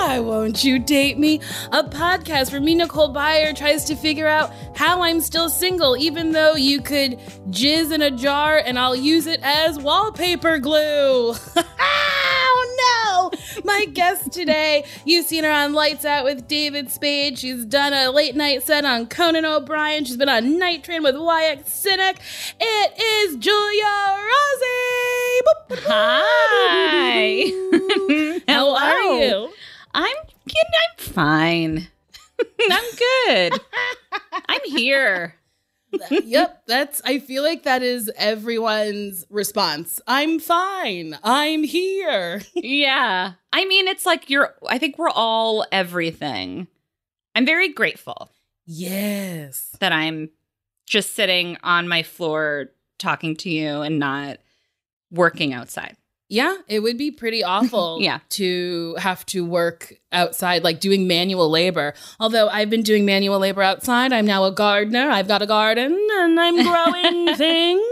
Why Won't You Date Me? A podcast where me, Nicole Byer, tries to figure out how I'm still single, even though you could jizz in a jar and I'll use it as wallpaper glue. oh no! My guest today, you've seen her on Lights Out with David Spade. She's done a late night set on Conan O'Brien. She's been on Night Train with Wyatt Cenac. It is Giulia Rozzi. Hi. How are you? I'm I'm fine. I'm good. I'm here. yep, that's I feel like that is everyone's response. I'm fine. I'm here. Yeah. I mean, it's like you're I think we're all everything. I'm very grateful Yes. that I'm just sitting on my floor talking to you and not working outside. Yeah, it would be pretty awful Yeah. to have to work outside, like doing manual labor. Although I've been doing manual labor outside, I'm now a gardener. I've got a garden and I'm growing things.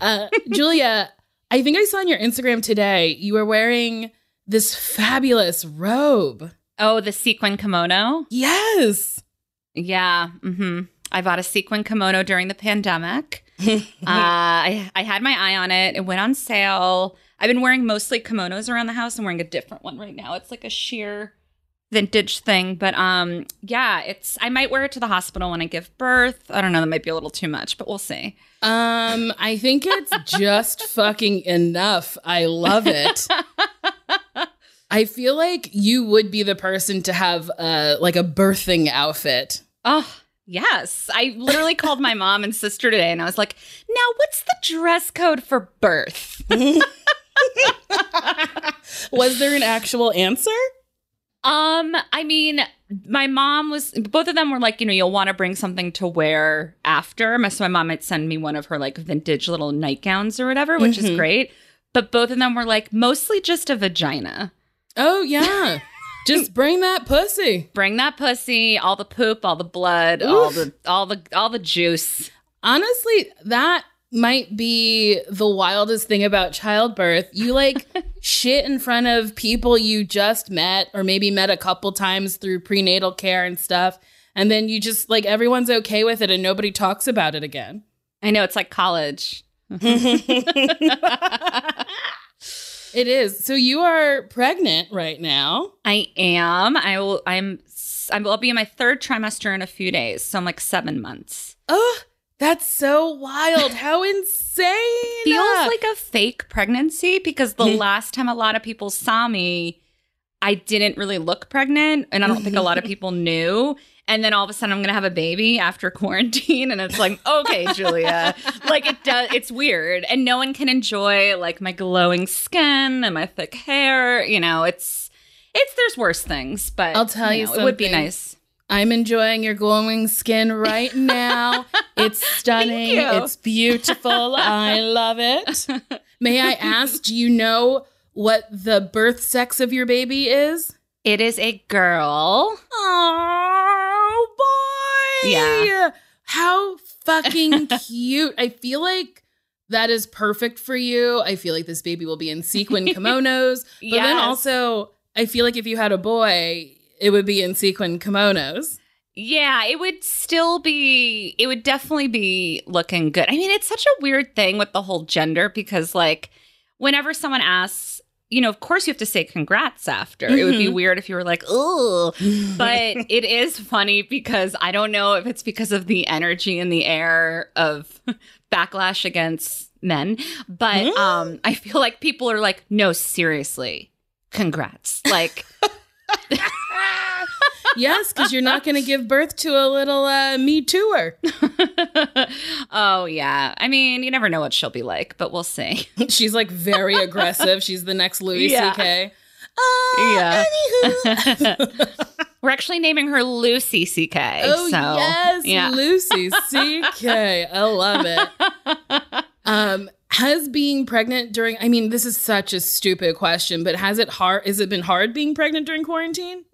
Uh, Julia, I think I saw on your Instagram today you were wearing this fabulous robe. Oh, the sequin kimono? Yes. Yeah. hmm I bought a sequin kimono during the pandemic. uh, I, I had my eye on it. It went on sale. I've been wearing mostly kimonos around the house. I'm wearing a different one right now. It's like a sheer vintage thing, but um, yeah, it's. I might wear it to the hospital when I give birth. I don't know. That might be a little too much, but we'll see. Um, I think it's just fucking enough. I love it. I feel like you would be the person to have uh like a birthing outfit. Oh. Yes, I literally called my mom and sister today, and I was like, "Now, what's the dress code for birth?" Was there an actual answer? Um, I mean, my mom was both of them were like, you know, you'll want to bring something to wear after. My- So my mom might send me one of her like vintage little nightgowns or whatever, which is Mhm. great. But both of them were like mostly just a vagina. Oh yeah. Just bring that pussy. Bring that pussy, all the poop, all the blood, all the all the all the juice. Honestly, that might be the wildest thing about childbirth. You like shit in front of people you just met or maybe met a couple times through prenatal care and stuff. And then you just like everyone's okay with it and nobody talks about it again. I know it's like college. It is. So you are pregnant right now. I am. I will. I'm. I will be in my third trimester in a few days, so I'm like seven months. Oh, that's so wild. How insane. feels like a fake pregnancy because the last time a lot of people saw me, I didn't really look pregnant, and I don't think a lot of people knew. And then all of a sudden, I'm gonna have a baby after quarantine, and it's like, okay, Giulia, like it does. It's weird, and no one can enjoy like my glowing skin and my thick hair. You know, it's it's there's worse things, but I'll tell you know, it would be nice. I'm enjoying your glowing skin right now. it's stunning. you. It's beautiful. I love it. May I ask, do you know what the birth sex of your baby is? It is a girl. Boy. Yeah. How fucking cute. I feel like that is perfect for you. I feel like this baby will be in sequin kimonos. But then also, I feel like if you had a boy, it would be in sequin kimonos. Yeah, it would still be, it would definitely be looking good. I mean, it's such a weird thing with the whole gender because, like, whenever someone asks, you know, of course you have to say congrats after. It would be Mhm. weird if you were like, oh, but it is funny because I don't know if it's because of the energy in the air of backlash against men, but Mm. um, I feel like people are like, no, seriously, congrats. Like, yes, because you're not going to give birth to a little uh, me tooer. oh yeah. I mean, you never know what she'll be like, but we'll see. She's like very aggressive. She's the next Louis Yeah. C.K. Yeah. anywho. We're actually naming her Lucy CK. oh so, yes, yeah. Lucy C.K. I love it. Um, has being pregnant during? I mean, this is such a stupid question, but has it hard? Has it been hard being pregnant during quarantine?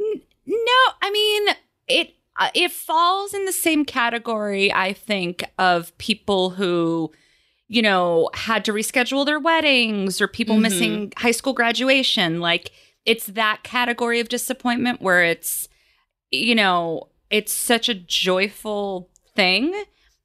No, I mean it. Uh, it falls in the same category, I think, of people who, you know, had to reschedule their weddings or people Mhm. missing high school graduation. Like it's that category of disappointment where it's, you know, it's such a joyful thing.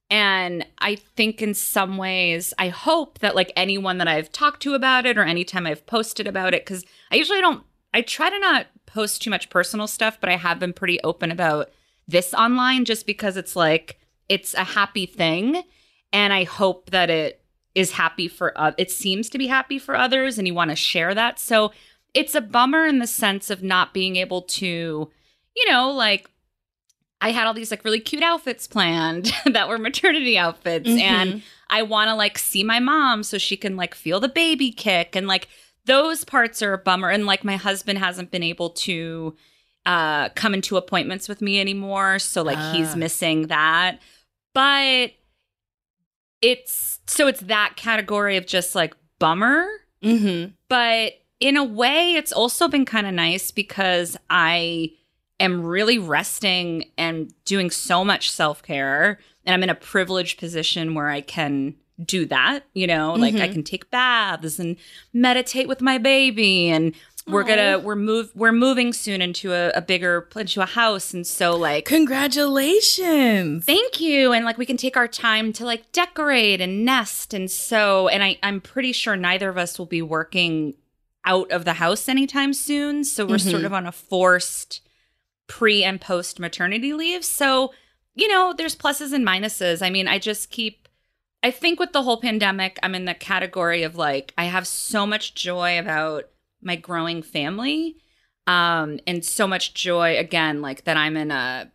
And I think in some ways, I hope that like anyone that I've talked to about it or anytime I've posted about it, because I usually don't, I try to not post too much personal stuff, but I have been pretty open about this online just because it's like, it's a happy thing. And I hope that it is happy for, uh, it seems to be happy for others and you want to share that. So it's a bummer in the sense of not being able to, you know, like, I had all these like really cute outfits planned that were maternity outfits Mhm. and I want to like see my mom so she can like feel the baby kick and like those parts are a bummer. And like my husband hasn't been able to uh come into appointments with me anymore. So like he's Ah. missing that. But it's so it's that category of just like bummer. Mm-hmm. but in a way it's also been kind of nice because i am really resting and doing so much self-care. And i'm in a privileged position where i can do that you know like i Mhm. can take baths and meditate with my baby and we're Aw. gonna we're move we're moving soon into a, a bigger into a house and so like Congratulations. Thank you. And like we can take our time to like decorate and nest. And so, and I, I'm pretty sure neither of us will be working out of the house anytime soon. So we're Mhm. sort of on a forced pre and post maternity leave. So, you know, there's pluses and minuses. I mean, I just keep, I think with the whole pandemic, I'm in the category of like, I have so much joy about my growing family. Um, and so much joy again, like that I'm in a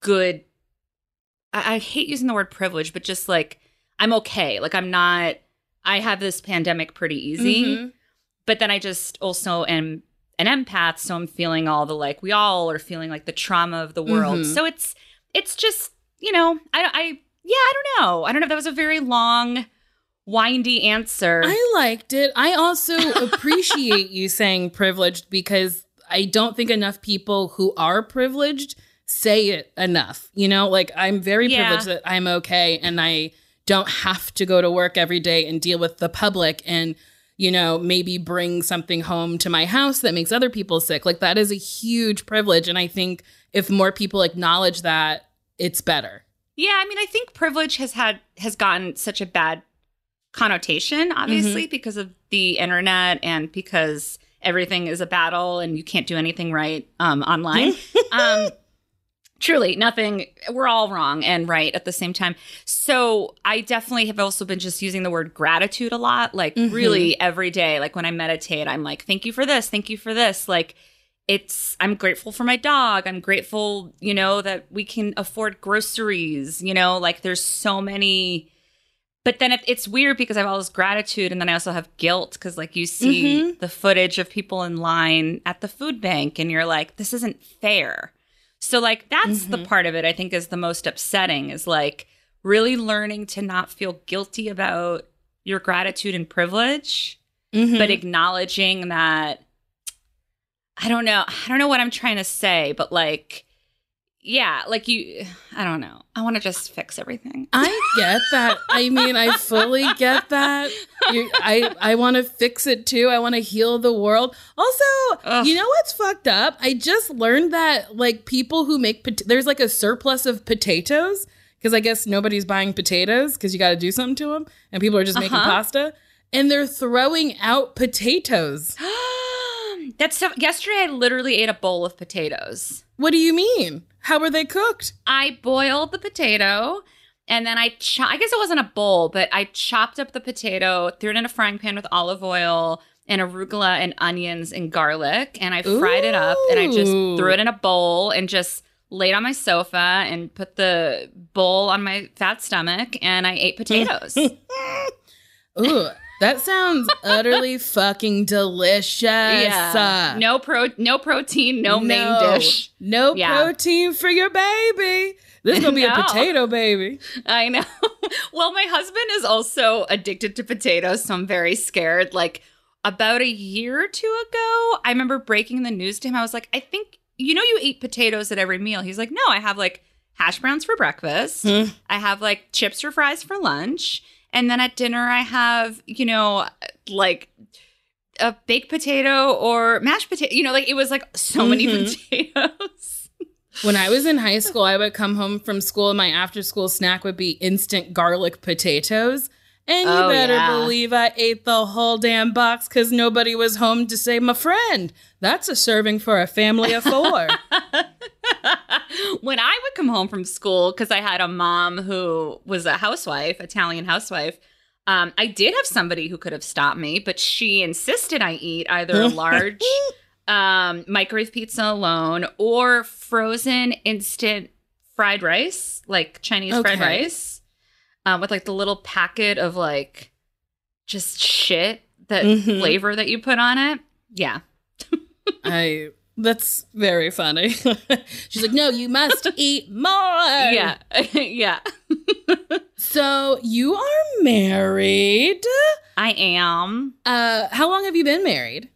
good I, I hate using the word privilege, but just like I'm okay. Like I'm not I have this pandemic pretty easy. Mhm. But then I just also am an empath, so I'm feeling all the like we all are feeling like the trauma of the world. Mhm. So it's it's just, you know, I I yeah, I don't know. I don't know if that was a very long windy answer. I liked it. I also appreciate you saying privileged because I don't think enough people who are privileged say it enough. You know, like I'm very Yeah. privileged that I'm okay and I don't have to go to work every day and deal with the public and you know, maybe bring something home to my house that makes other people sick. Like that is a huge privilege and I think if more people acknowledge that, it's better. Yeah, I mean, I think privilege has had has gotten such a bad connotation, obviously, because of the internet and because everything is a battle and you can't do anything right um, online. um, truly, nothing. We're all wrong and right at the same time. So I definitely have also been just using the word gratitude a lot, like Mhm. really every day. Like when I meditate, I'm like, "Thank you for this. Thank you for this." Like it's I'm grateful for my dog. I'm grateful, you know, that we can afford groceries, you know, like there's so many but then it, it's weird because I have all this gratitude and then I also have guilt because like you see Mhm. the footage of people in line at the food bank and you're like this isn't fair. So like that's the Mhm. part of it I think is the most upsetting is like really learning to not feel guilty about your gratitude and privilege Mhm. but acknowledging that I don't know, I don't know what I'm trying to say, but like yeah, like you I don't know. I want to just fix everything. I get that. I mean, I fully get that. you I I want to fix it too. I want to heal the world. Also, Ugh. you know what's fucked up? I just learned that like people who make pot- there's like a surplus of potatoes because I guess nobody's buying potatoes because you got to do something to them, and people are just making Uh-huh. pasta, and they're throwing out potatoes. That's so yesterday I literally ate a bowl of potatoes. What do you mean? How were they cooked? I boiled the potato and then I cho- I guess it wasn't a bowl, but I chopped up the potato, threw it in a frying pan with olive oil and arugula and onions and garlic, and I fried it up and I just threw it in a bowl and just laid on my sofa and put the bowl on my fat stomach and I ate potatoes. Ooh, that sounds utterly fucking delicious. yeah. No pro no protein, no, main dish. No Yeah. protein for your baby. This is gonna be a potato baby. I know. well, my husband is also addicted to potatoes, so I'm very scared. Like about a year or two ago, I remember breaking the news to him. I was like, I think you know you eat potatoes at every meal. He's like, No, I have like hash browns for breakfast. Hmm. I have like chips or fries for lunch. And then at dinner I have, you know, like a baked potato or mashed potato. You know, like it was like so many Mhm. potatoes. When I was in high school, I would come home from school and my after school snack would be instant garlic potatoes. And you Oh, better yeah. believe I ate the whole damn box because nobody was home to say, my friend, that's a serving for a family of four. when I would come home from school, because I had a mom who was a housewife, Italian housewife, um, I did have somebody who could have stopped me, but she insisted I eat either a large um, microwave pizza alone or frozen instant fried rice, like Chinese fried rice, um, with like the little packet of like just shit that Mhm. flavor that you put on it. Yeah. I that's very funny. She's like, no, you must eat more. Yeah. yeah. So you are married. I am. Uh, how long have you been married?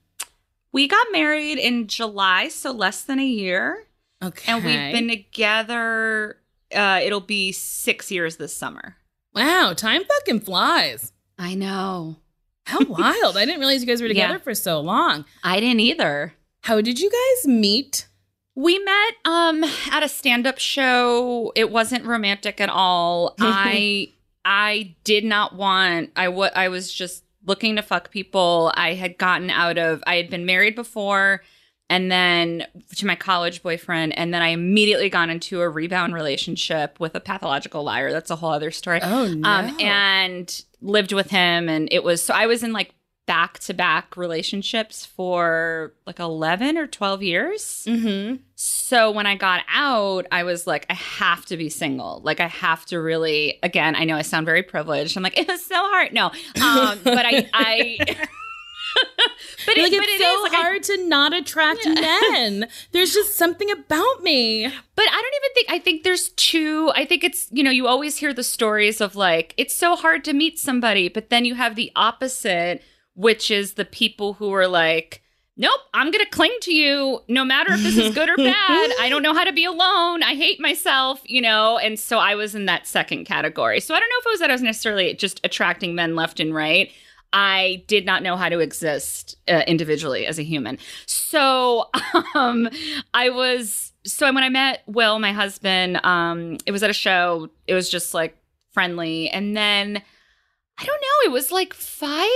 We got married in July, so less than a year. Okay. And we've been together, uh, it'll be six years this summer. Wow, time fucking flies. I know. How wild. I didn't realize you guys were together Yeah. for so long. I didn't either. How did you guys meet? We met um at a stand-up show. It wasn't romantic at all. I I did not want I I was just looking to fuck people. I had gotten out of I had been married before and then to my college boyfriend and then I immediately got into a rebound relationship with a pathological liar. That's a whole other story. Oh no. um and lived with him and it was so i was in like back to back relationships for like 11 or 12 years mm-hmm. so when i got out i was like i have to be single like i have to really again i know i sound very privileged i'm like it was so hard no um but i i but, like it, but it's it so is, like, I- hard to not attract men. There's just something about me. But I don't even think I think there's two. I think it's you know you always hear the stories of like it's so hard to meet somebody, but then you have the opposite, which is the people who are like, nope, I'm gonna cling to you no matter if this is good or bad. I don't know how to be alone. I hate myself, you know. And so I was in that second category. So I don't know if it was that I was necessarily just attracting men left and right. I did not know how to exist uh, individually as a human. So um, I was so when I met Will, my husband, um, it was at a show. It was just like friendly, and then I don't know. It was like five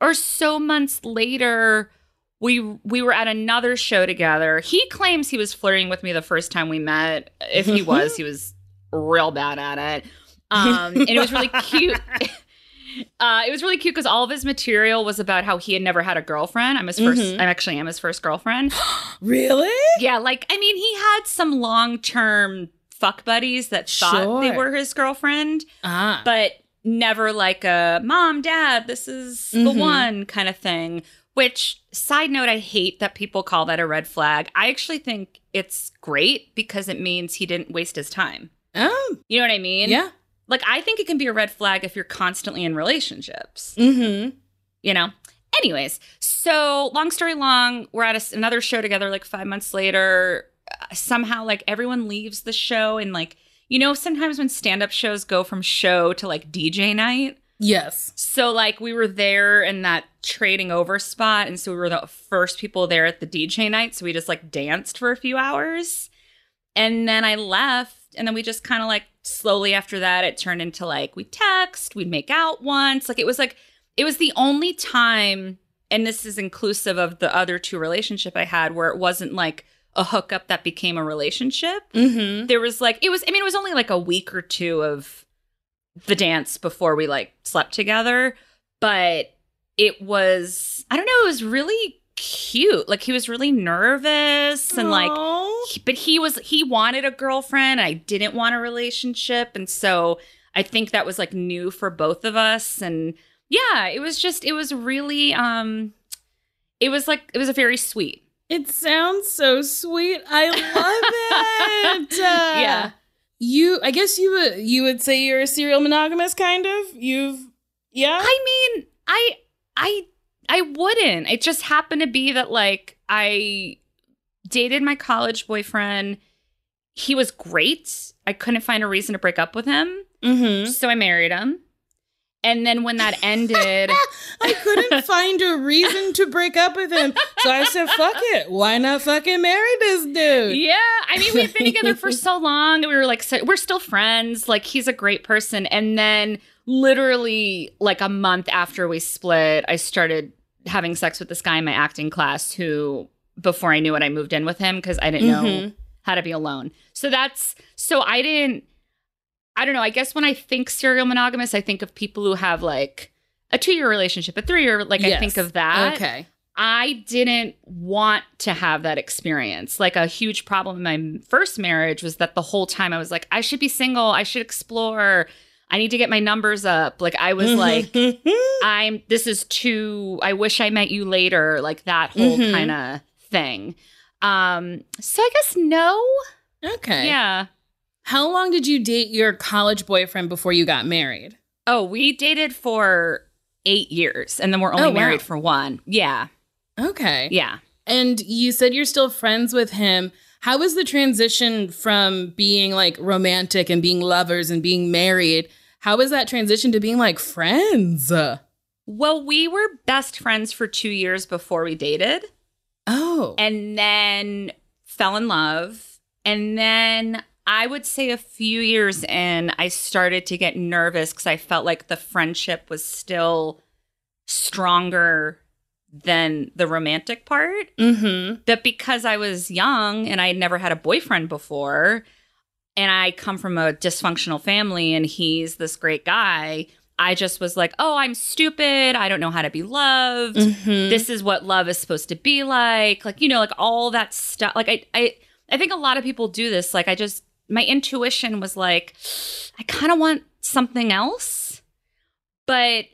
or so months later. We we were at another show together. He claims he was flirting with me the first time we met. If he was, he was real bad at it. Um, and it was really cute. uh, it was really cute because all of his material was about how he had never had a girlfriend. I'm his 1st Mhm. I actually am his first girlfriend. Really? yeah, like I mean, he had some long term fuck buddies that thought they were his girlfriend, Ah. but never like a mom, dad, this is the Mhm. one kind of thing. Which, side note, I hate that people call that a red flag. I actually think it's great because it means he didn't waste his time. oh, You know what I mean? yeah. Like, I think it can be a red flag if you're constantly in relationships, Mm-hmm. you know? Anyways, so long story long, we're at a another show together like five months later. Uh, somehow, like, everyone leaves the show and, like, you know, sometimes when stand up shows go from show to like DJ night, Yes. so like we were there in that trading over spot, and so we were the first people there at the DJ night. So we just like danced for a few hours, and then I left, and then we just kind of like slowly after that it turned into like we text, we'd make out once. Like it was like it was the only time, and this is inclusive of the other two relationship I had where it wasn't like a hookup that became a relationship. Mm-hmm. there was like it was i mean it was only like a week or two of the dance before we like slept together but it was i don't know it was really cute. Like he was really nervous and like but he was he wanted a girlfriend. I didn't want a relationship. And so i think that was like new for both of us. And yeah it was just it was really um it was like it was a very sweet It sounds so sweet. I love it. Uh, Yeah. You, I guess you would you would say you're a serial monogamous, kind of. You've, yeah. I mean, I I I wouldn't. It just happened to be that like I dated my college boyfriend. He was great. I couldn't find a reason to break up with him. mm-hmm. So I married him. And then when that ended, I couldn't find a reason to break up with him, so I said, "Fuck it. Why not fucking marry this dude?" yeah, I mean, we've been together for so long we were like, so, we're still friends. Like, he's a great person. And then, literally, like a month after we split, I started having sex with this guy in my acting class who, before I knew it, I moved in with him because I didn't know Mhm. how to be alone. So that's, so I didn't, I don't know. I guess when I think serial monogamous, I think of people who have like a two year relationship, a three year, like I think of that. Okay. I didn't want to have that experience. Like a huge problem in my first marriage was that the whole time I was like, I should be single. I should explore. I need to get my numbers up. Like I was like, I'm this is too I wish I met you later, like that whole Mhm. kind of thing. Um so I guess no. okay. Yeah. How long did you date your college boyfriend before you got married? Oh, we dated for 8 years and then we're only Oh, wow. married for one. Yeah. Okay. Yeah. And you said you're still friends with him. How was the transition from being like romantic and being lovers and being married? How was that transition to being like friends? Well, we were best friends for 2 years before we dated. Oh. and then fell in love. And then I would say a few years in, I started to get nervous because I felt like the friendship was still stronger than the romantic part. mm-hmm. But because I was young and I had never had a boyfriend before, and I come from a dysfunctional family and he's this great guy, I just was like, oh, I'm stupid. I don't know how to be loved Mm-hmm. this is what love is supposed to be like like you know like all that stuff like i i i think a lot of people do this like i just my intuition was like i kind of want something else. But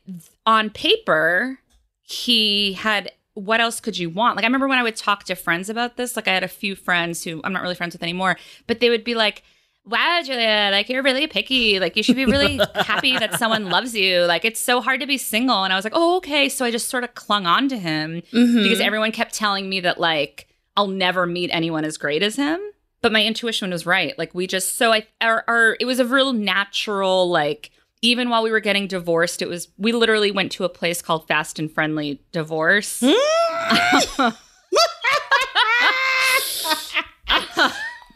on paper he had what else could you want? Like i remember when i would talk to friends about this like i had a few friends who i'm not really friends with anymore but they would be like wow julia like you're really picky. Like you should be really happy that someone loves you. Like it's so hard to be single. And i was like oh okay. So i just sort of clung on to him Mm-hmm. because everyone kept telling me that like I'll never meet anyone as great as him. But my intuition was right. Like we just so I our, our it was a real natural like even while we were getting divorced, it was we literally went to a place called Fast and Friendly Divorce.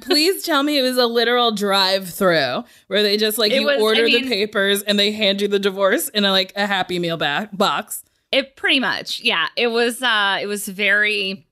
Please tell me it was a literal drive-through where they just like It you was- I order the papers and they hand you the divorce in a like a happy meal back box. It pretty much, yeah. It was uh it was very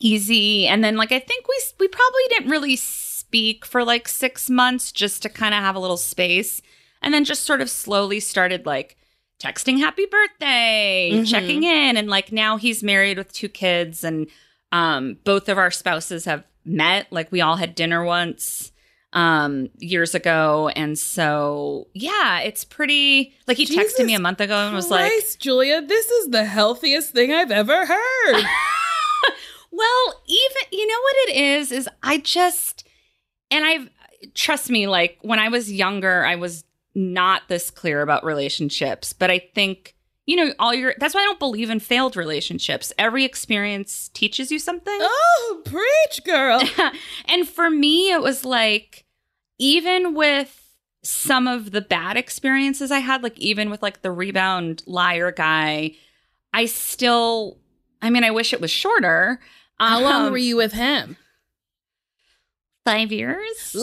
easy and then like I think we we probably didn't really speak for like 6 months just to kind of have a little space and then just sort of slowly started like texting happy birthday, Mhm. checking in. And like now he's married with two kids and um both of our spouses have met. Like we all had dinner once um years ago. And so yeah, it's pretty like he texted me a month ago and was like Christ, Giulia, this is the healthiest thing I've ever heard. Well, even you know what it is is I just and I've trust me like when I was younger I was not this clear about relationships, but I think you know all your that's why I don't believe in failed relationships. Every experience teaches you something. oh, preach, girl. and for me it was like even with some of the bad experiences I had like even with like the rebound liar guy, I still I mean I wish it was shorter. How long Um, were you with him? Five years.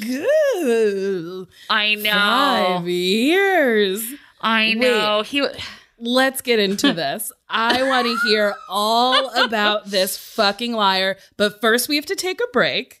Good. I know. Five years. I know. He. Let's get into this. I want to hear all about this fucking liar, but first we have to take a break.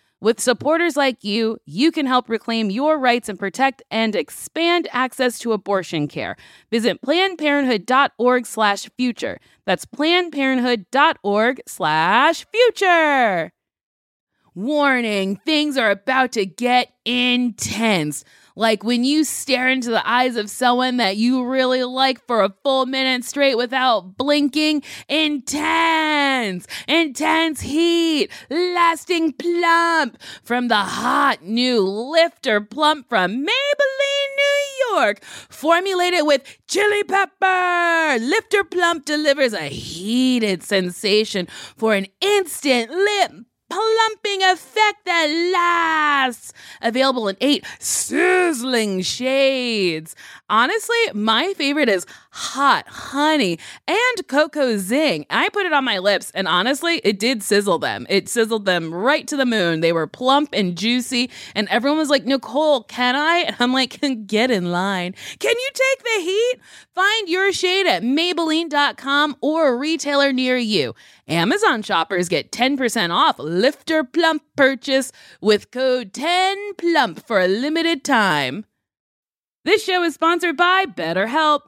With supporters like you, you can help reclaim your rights and protect and expand access to abortion care. Visit plannedparenthood.org slash future. That's plannedparenthood.org slash future. Warning, things are about to get intense. Like when you stare into the eyes of someone that you really like for a full minute straight without blinking. Intense, intense heat, lasting plump from the hot new Lifter Plump from Maybelline, New York. Formulated with chili pepper, Lifter Plump delivers a heated sensation for an instant lip plumping effect that lasts. Available in eight sizzling shades. Honestly, my favorite is hot honey and cocoa zing. I put it on my lips, and honestly, it did sizzle them. It sizzled them right to the moon. They were plump and juicy, and everyone was like, Nicole, can I? And I'm like, get in line. Can you take the heat? Find your shade at Maybelline.com or a retailer near you. Amazon shoppers get 10% off Lifter Plump purchase with code 10PLUMP for a limited time. This show is sponsored by BetterHelp.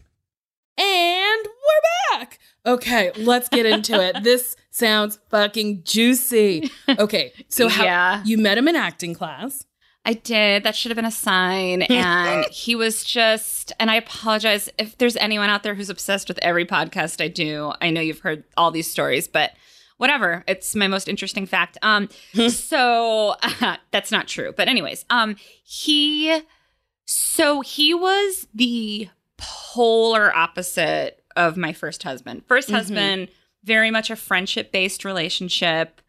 And we're back. Okay, let's get into it. This sounds fucking juicy. Okay, so how Yeah. you met him in acting class? I did. That should have been a sign. And he was just, and I apologize if there's anyone out there who's obsessed with every podcast I do. I know you've heard all these stories, but whatever. It's my most interesting fact. Um, so that's not true. But anyways, um, he, so he was the polar opposite of my first husband. 1st Mhm. husband, very much a friendship based relationship.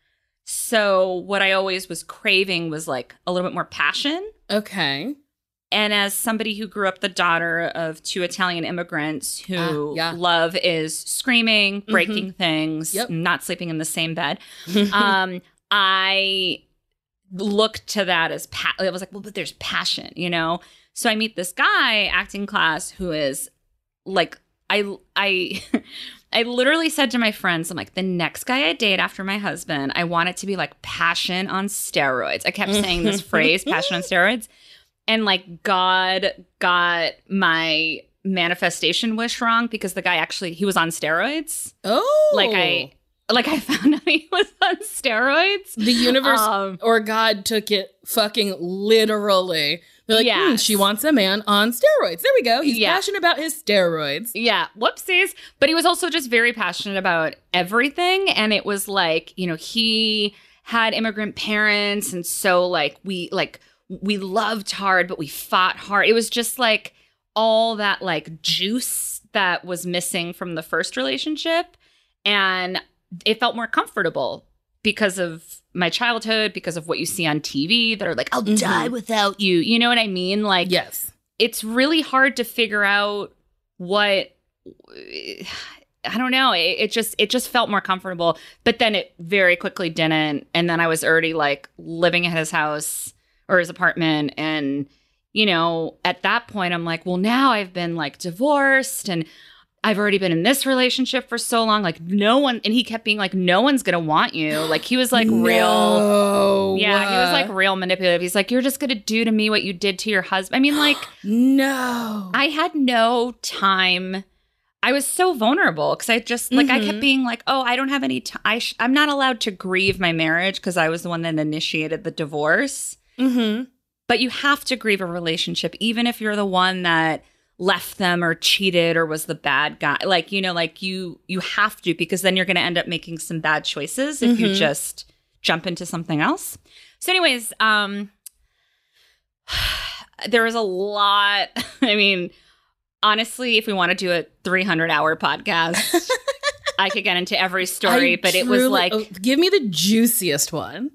So what I always was craving was like a little bit more passion. Okay. And as somebody who grew up the daughter of two Italian immigrants who Ah, yeah. love is screaming, breaking things, Yep. not sleeping in the same bed, um, I looked to that as pa- I was like, well, but there's passion, you know. So I meet this guy acting class who is like, I I. I literally said to my friends, I'm like, the next guy I date after my husband, I want it to be like passion on steroids. I kept saying this phrase, passion on steroids. And like God got my manifestation wish wrong because the guy actually he was on steroids. oh, Like I oh. Like I found out he was on steroids. the universe Um, or God took it fucking literally. They're like, "Hmm, Yes. she wants a man on steroids. There we go. He's Yeah. passionate about his steroids. Yeah, whoopsies. But he was also just very passionate about everything. And it was like, you know, he had immigrant parents. And so, like, we, like, we loved hard, but we fought hard. It was just like all that, like, juice that was missing from the first relationship. And it felt more comfortable because of my childhood, because of what you see on TV that are like, I'll Mhm. die without you. You know what I mean? Like, Yes. it's really hard to figure out what I don't know. It, it just it just felt more comfortable, but then it very quickly didn't. And then I was already like living at his house or his apartment, and you know, at that point, I'm like, well, now I've been like divorced and. I've already been in this relationship for so long. Like, no one, and he kept being like, no one's gonna want you. Like, he was like real. No. Yeah, he was like real manipulative. He's like, you're just gonna do to me what you did to your husband. I mean, like, no. I had no time. I was so vulnerable because I just like I Mhm. kept being like, "Oh, I don't have any time. I sh- I'm not allowed to grieve my marriage because I was the one that initiated the divorce." mm-hmm. But you have to grieve a relationship, even if you're the one that left them or cheated or was the bad guy. Like you know, like you you have to because then you're going to end up making some bad choices if you Mhm. just jump into something else. So, anyways, um, there was a lot. I mean, honestly, if we want to do a 300 hour podcast, I could get into every story, I but it was like, oh, give me the juiciest one.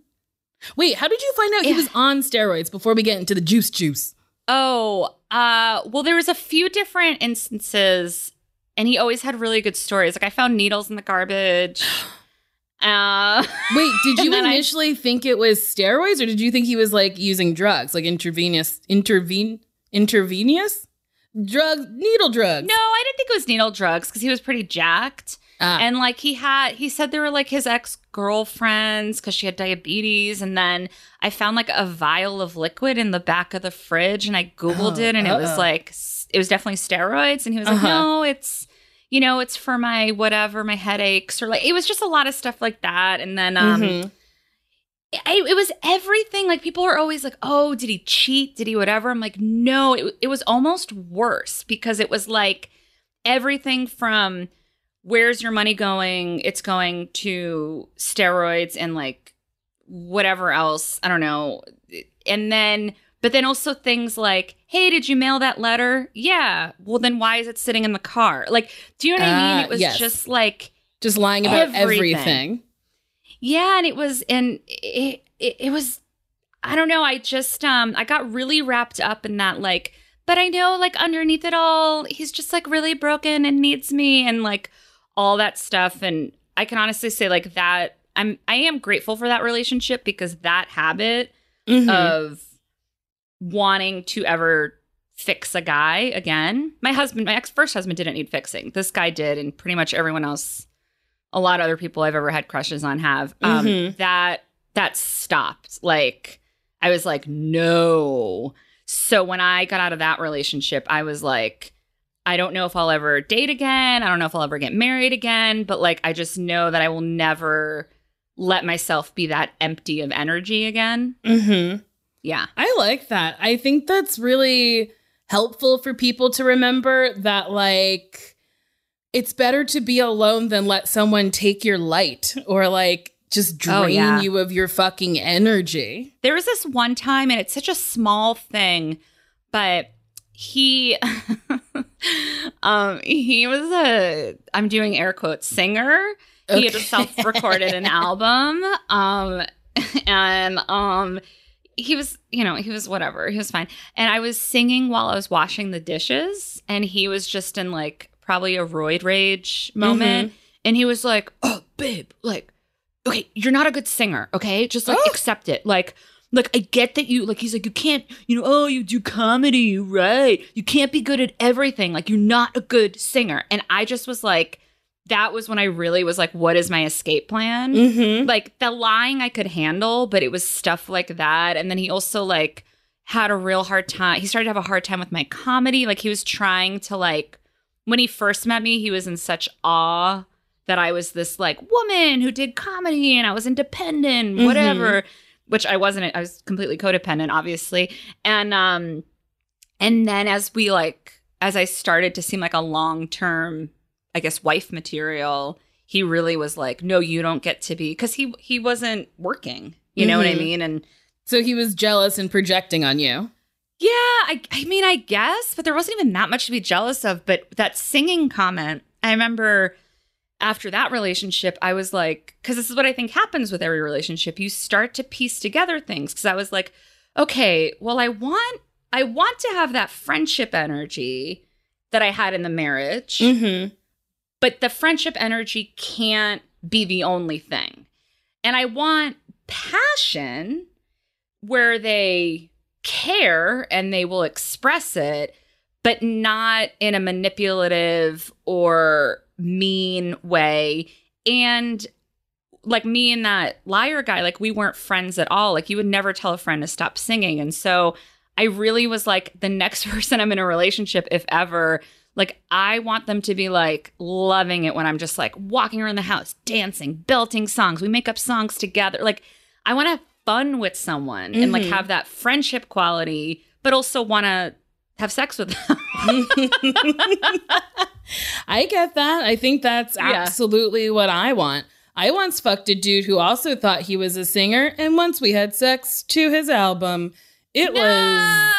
Wait, how did you find out he was on steroids before we get into the juice juice? oh, uh, well, there was a few different instances, and he always had really good stories. Like I found needles in the garbage. Uh, Wait, did you And then I- initially think it was steroids, or did you think he was like using drugs, like intravenous, intervene, intravenous drugs, needle drugs? no, I didn't think it was needle drugs because he was pretty jacked. Ah. And like he had, he said they were like his ex girlfriends because she had diabetes. And then I found like a vial of liquid in the back of the fridge and I Googled Oh, it and it was like, it was definitely steroids. And he was like, Uh-huh. no, it's, you know, it's for my whatever, my headaches or like, it was just a lot of stuff like that. And then, um, Mhm. I, it was everything. Like people are always like, "Oh, did he cheat? Did he whatever?" I'm like, "No, it, it was almost worse because it was like everything from where's your money going? It's going to steroids and like whatever else. I don't know. And then, but then also things like, "Hey, did you mail that letter?" Yeah. Well, then why is it sitting in the car? Like, do you know what I mean? Ah, It was yes. just like. Just lying about Everything. everything. Yeah, and it was and it, it it was I don't know, I just um I got really wrapped up in that like but I know like underneath it all he's just like really broken and needs me and like all that stuff and I can honestly say like that I'm I am grateful for that relationship because that habit Mhm. of wanting to ever fix a guy again. My husband, my ex first husband didn't need fixing. This guy did, and pretty much everyone else, a lot of other people I've ever had crushes on have. Um, Mhm. That that stopped. Like I was like, no. So when I got out of that relationship, I was like, I don't know if I'll ever date again. I don't know if I'll ever get married again, but like I just know that I will never let myself be that empty of energy again. Mhm. Yeah. I like that. I think that's really helpful for people to remember that, like, it's better to be alone than let someone take your light or, like, just drain Oh, yeah. you of your fucking energy. There was this one time, and it's such a small thing, but he, um, he was a, I'm doing air quotes, singer. He had self-recorded an album, um, and um, he was, you know, he was whatever, he was fine. And I was singing while I was washing the dishes, and he was just in like probably a roid rage moment, and he was like, "Oh, babe, like." okay, you're not a good singer, okay? Just like Oh. accept it. Like, like I get that you like he's like, you can't, you know, oh, you do comedy, you right? You can't be good at everything. Like, you're not a good singer. And I just was like, that was when I really was like, what is my escape plan? Mm-hmm. Like the lying I could handle, but it was stuff like that. And then he also like had a real hard time. He started to have a hard time with my comedy. Like he was trying to like when he first met me, he was in such awe that I was this like woman who did comedy and I was independent, Mhm. whatever. Which I wasn't. I was completely codependent, obviously. And um, and then as we like, as I started to seem like a long term, I guess, wife material, he really was like, "No, you don't get to be," because he he wasn't working. You know what I Mhm. mean? And So he was jealous and projecting on you. yeah, I I mean, I guess, but there wasn't even that much to be jealous of. But that singing comment, I remember after that relationship, I was like, because this is what I think happens with every relationship. You start to piece together things. Because I was like, okay, well, I want I want to have that friendship energy that I had in the marriage, Mm-hmm. but the friendship energy can't be the only thing. And I want passion where they care and they will express it, but not in a manipulative or mean way. And like me and that liar guy, like we weren't friends at all. Like you would never tell a friend to stop singing. And so I really was like, the next person I'm in a relationship, if ever, like I want them to be like loving it when I'm just like walking around the house, dancing, belting songs. We make up songs together. Like I want to have fun with someone and like Mhm. have that friendship quality, but also want to have sex with them. I get that. I think that's Yeah. absolutely what I want. I once fucked a dude who also thought he was a singer, and once we had sex to his album, it was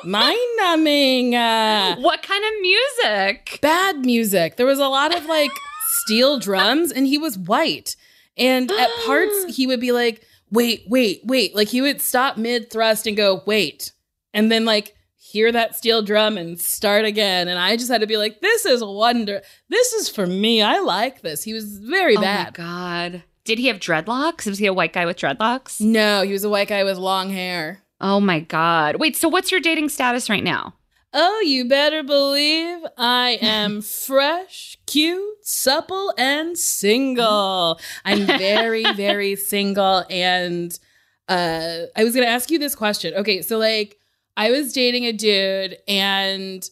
mind numbing. Uh, what kind of music? bad music. There was a lot of like steel drums, and he was white. And at parts, he would be like, wait, wait, wait. Like he would stop mid thrust and go, wait. And then like hear that steel drum and start again. And I just had to be like, this is wonder. This is for me. I like this. He was very Oh my bad. god. Did he have dreadlocks? Was he a white guy with dreadlocks? no, he was a white guy with long hair. Oh my god. Wait, so what's your dating status right now? Oh, you better believe I am fresh, cute, supple, and single. I'm very, very single. And uh, I was going to ask you this question. Okay, so like I was dating a dude and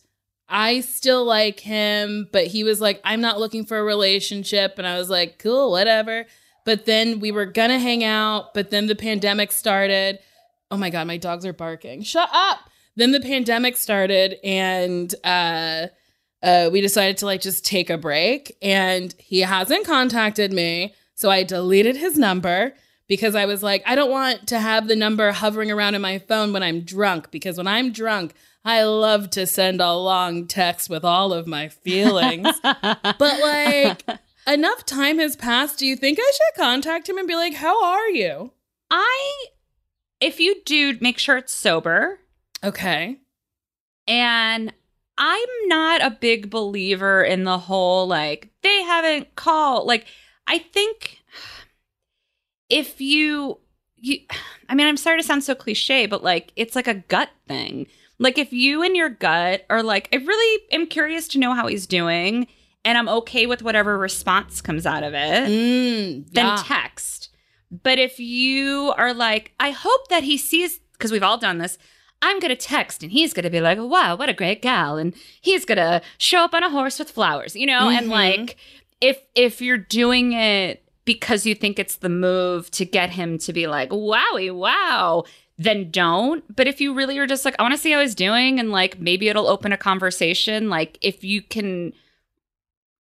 I still like him, but he was like, I'm not looking for a relationship. And I was like, cool, whatever. But then we were going to hang out, but then the pandemic started. Oh my God, my dogs are barking. Shut up. Then the pandemic started and uh, uh, we decided to like just take a break. And he hasn't contacted me. So I deleted his number because I was like, I don't want to have the number hovering around in my phone when I'm drunk. Because when I'm drunk, I love to send a long text with all of my feelings. but like, enough time has passed. Do you think I should contact him and be like, How are you? I, if you do, make sure it's sober. Okay. And I'm not a big believer in the whole like they haven't called. Like I think if you you I mean I'm sorry to sound so cliche, but like it's like a gut thing. Like if you and your gut are like I really am curious to know how he's doing and I'm okay with whatever response comes out of it, Mm, then yeah. text. But if you are like I hope that he sees because we've all done this I'm going to text and he's going to be like, wow, what a great gal. And he's going to show up on a horse with flowers, you know? And Mhm. like, if, if you're doing it because you think it's the move to get him to be like, wowie, wow, then don't. But if you really are just like, I want to see how he's doing and like maybe it'll open a conversation, like if you can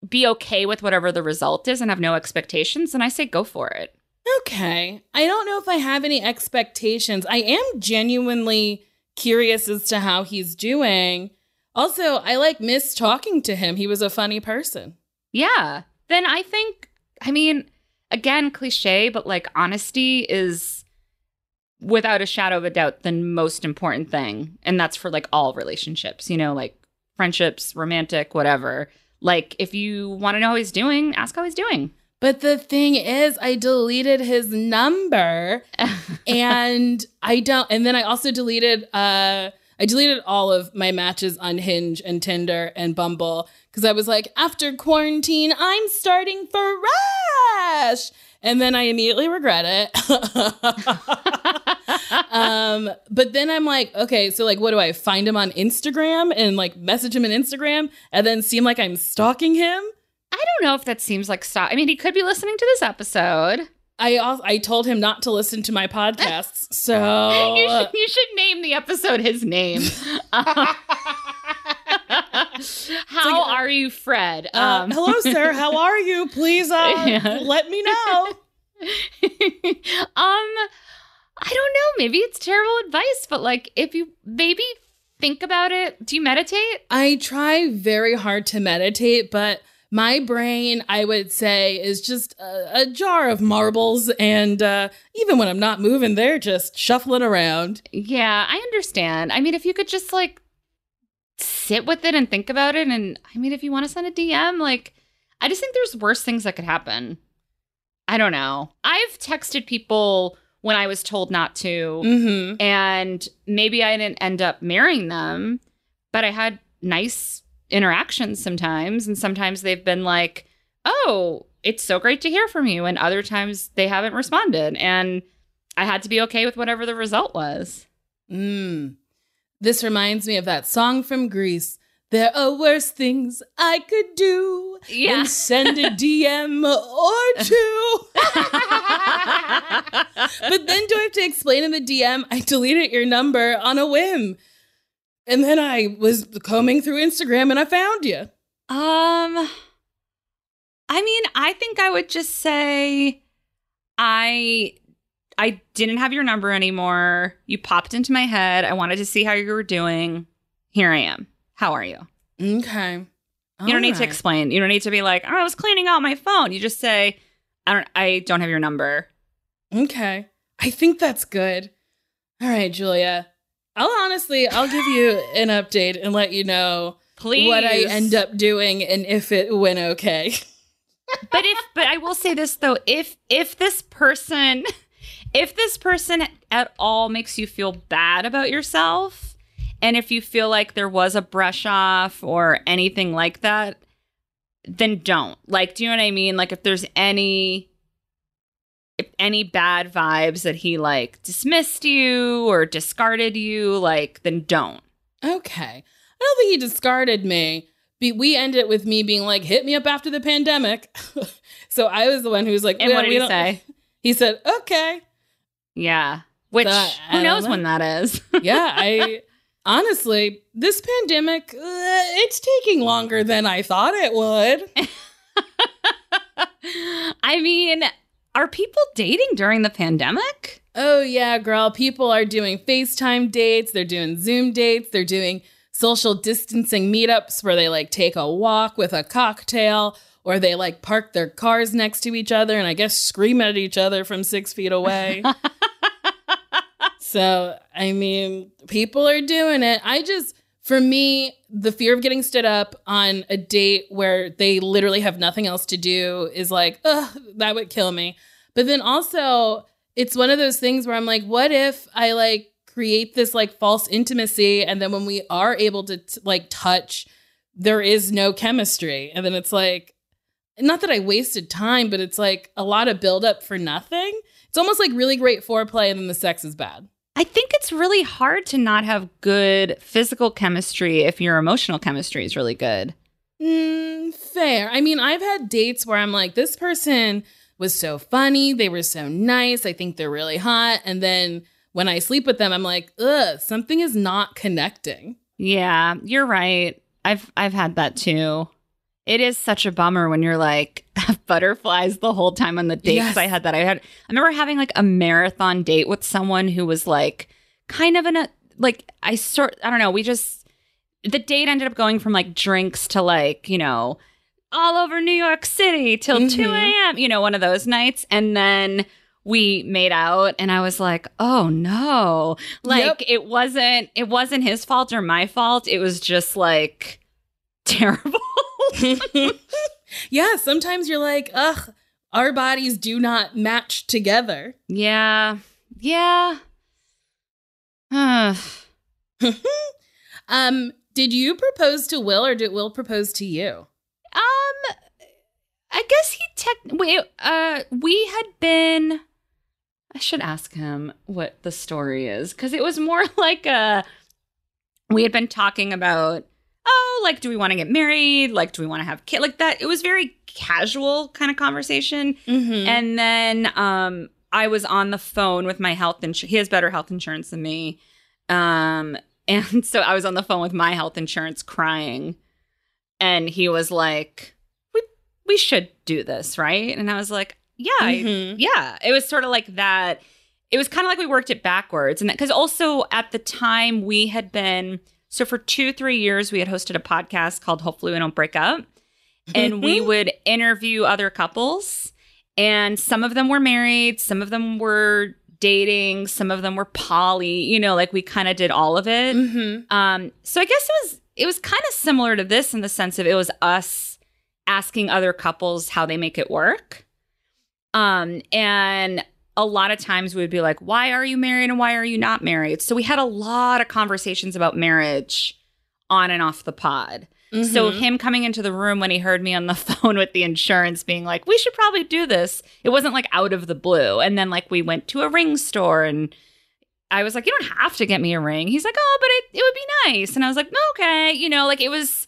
be okay with whatever the result is and have no expectations, then I say go for it. Okay. I don't know if I have any expectations. I am genuinely curious as to how he's doing. Also, I like miss talking to him. He was a funny person. Yeah. Then I think, I mean, again, cliche, but like honesty is without a shadow of a doubt the most important thing. And that's for like all relationships, you know, like friendships, romantic, whatever. Like if you want to know how he's doing, ask how he's doing. But the thing is, I deleted his number and I don't and then I also deleted uh I deleted all of my matches on Hinge and Tinder and Bumble because I was like, after quarantine, I'm starting fresh. And then I immediately regret it. um, but then I'm like, okay, so like, what do I find him on Instagram and like message him on Instagram and then seem like I'm stalking him? I don't know if that seems like stop. I mean, he could be listening to this episode. I I told him not to listen to my podcasts, so you, should, you should name the episode his name. Uh, how like, are you, Fred? uh, Um, hello, sir. How are you? Please, uh, Yeah. let me know. um, I don't know. Maybe it's terrible advice, but like, if you maybe think about it, do you meditate? I try very hard to meditate, but my brain, I would say, is just a, a jar of marbles. And uh, even when I'm not moving, they're just shuffling around. Yeah, I understand. I mean, if you could just like sit with it and think about it, and I mean, if you want to send a DM, like, I just think there's worse things that could happen. I don't know. I've texted people when I was told not to, Mm-hmm. and maybe I didn't end up marrying them, but I had nice interactions sometimes, and sometimes they've been like, "Oh, it's so great to hear from you," and other times they haven't responded, and I had to be okay with whatever the result was. Mm. This reminds me of that song from Grease. There are worse things I could do Yeah. than send a DM or two. but then do I have to explain in the DM I deleted your number on a whim? And then I was combing through Instagram and I found you. Um, I mean, I think I would just say I I didn't have your number anymore. You popped into my head. I wanted to see how you were doing. Here I am. How are you? Okay. You don't need to explain. You don't need to be like, "Oh, I was cleaning out my phone." You just say, "I don't I don't have your number." Okay. I think that's good. All right, Giulia. I'll honestly, I'll give you an update and let you know Please. what I end up doing and if it went okay. but if but I will say this though, if if this person if this person at all makes you feel bad about yourself And if you feel like there was a brush off or anything like that, then don't. Like, do you know what I mean? Like, if there's any any bad vibes that he like dismissed you or discarded you, like, then don't. Okay. I don't think he discarded me. Be- we ended with me being like, hit me up after the pandemic. so I was the one who was like, And what did we he don't-" say? He said, okay. Yeah. Which So, who knows know. when that is? Yeah, I honestly, this pandemic, uh, it's taking longer than I thought it would. I mean, are people dating during the pandemic? Oh, yeah, girl. People are doing FaceTime dates, they're doing Zoom dates, they're doing social distancing meetups where they like take a walk with a cocktail or they like park their cars next to each other and I guess scream at each other from six feet away. so, I mean, people are doing it. I just, for me, the fear of getting stood up on a date where they literally have nothing else to do is like, ugh, that would kill me. But then also, it's one of those things where I'm like, what if I like create this like false intimacy and then when we are able to t- like touch, there is no chemistry. And then it's like, not that I wasted time, but it's like a lot of buildup for nothing. It's almost like really great foreplay and then the sex is bad. I think it's really hard to not have good physical chemistry if your emotional chemistry is really good. Mm, fair. I mean, I've had dates where I'm like, this person was so funny. They were so nice. I think they're really hot. And then when I sleep with them, I'm like, ugh, something is not connecting. Yeah, you're right. I've I've had that too. It is such a bummer when you're like butterflies the whole time on the date. Because Yes. I had that. I had. I remember having like a marathon date with someone who was like kind of in a like I sort. I don't know. We just the date ended up going from like drinks to like you know all over New York City till two Mhm. a.m. You know, one of those nights, and then. We made out and I was like, "Oh no." Like Yep. it wasn't it wasn't his fault or my fault. It was just like terrible. yeah, sometimes you're like, ugh, our bodies do not match together. yeah. Yeah. Um, did you propose to Will or did Will propose to you? Um, I guess he tech. Wait, uh, we had been. I should ask him what the story is because it was more like a. We had been talking about, oh, like, do we want to get married? Like, do we want to have kids? Like that. It was very casual kind of conversation. Mm-hmm. And then um, I was on the phone with my health insurance. He has better health insurance than me. Um, and so I was on the phone with my health insurance crying. And he was like, we, we should do this, right? And I was like, yeah, I- Mhm. yeah. It was sort of like that. It was kind of like we worked it backwards. And because also at the time we had been, so for two, three years, we had hosted a podcast called Hopefully We Don't Break Up. And we would interview other couples and some of them were married some of them were dating some of them were poly you know like we kind of did all of it. Mm-hmm. um so i guess it was it was kind of similar to this in the sense of it was us asking other couples how they make it work. Um and a lot of times we would be like why are you married and why are you not married so we had a lot of conversations about marriage on and off the pod so Mhm. him coming into the room when he heard me on the phone with the insurance being like, "We should probably do this." It wasn't like out of the blue. And then like we went to a ring store and I was like, "You don't have to get me a ring." He's like, "Oh, but it, it would be nice." And I was like, "Okay." You know, like it was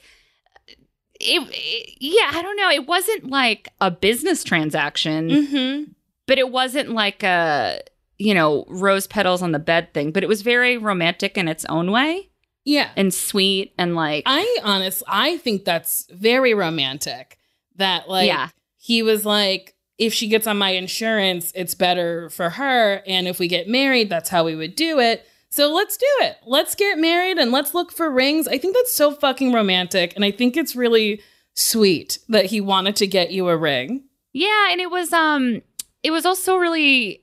it, it- yeah, I don't know. It wasn't like a business transaction, Mm-hmm. But it wasn't like a, you know, rose petals on the bed thing, but it was very romantic in its own way Yeah. and sweet and like I honest, I think that's very romantic. That like Yeah. he was like, if she gets on my insurance, it's better for her. And if we get married, that's how we would do it. So let's do it. Let's get married and let's look for rings. I think that's so fucking romantic. And I think it's really sweet that he wanted to get you a ring. Yeah, and it was um it was also really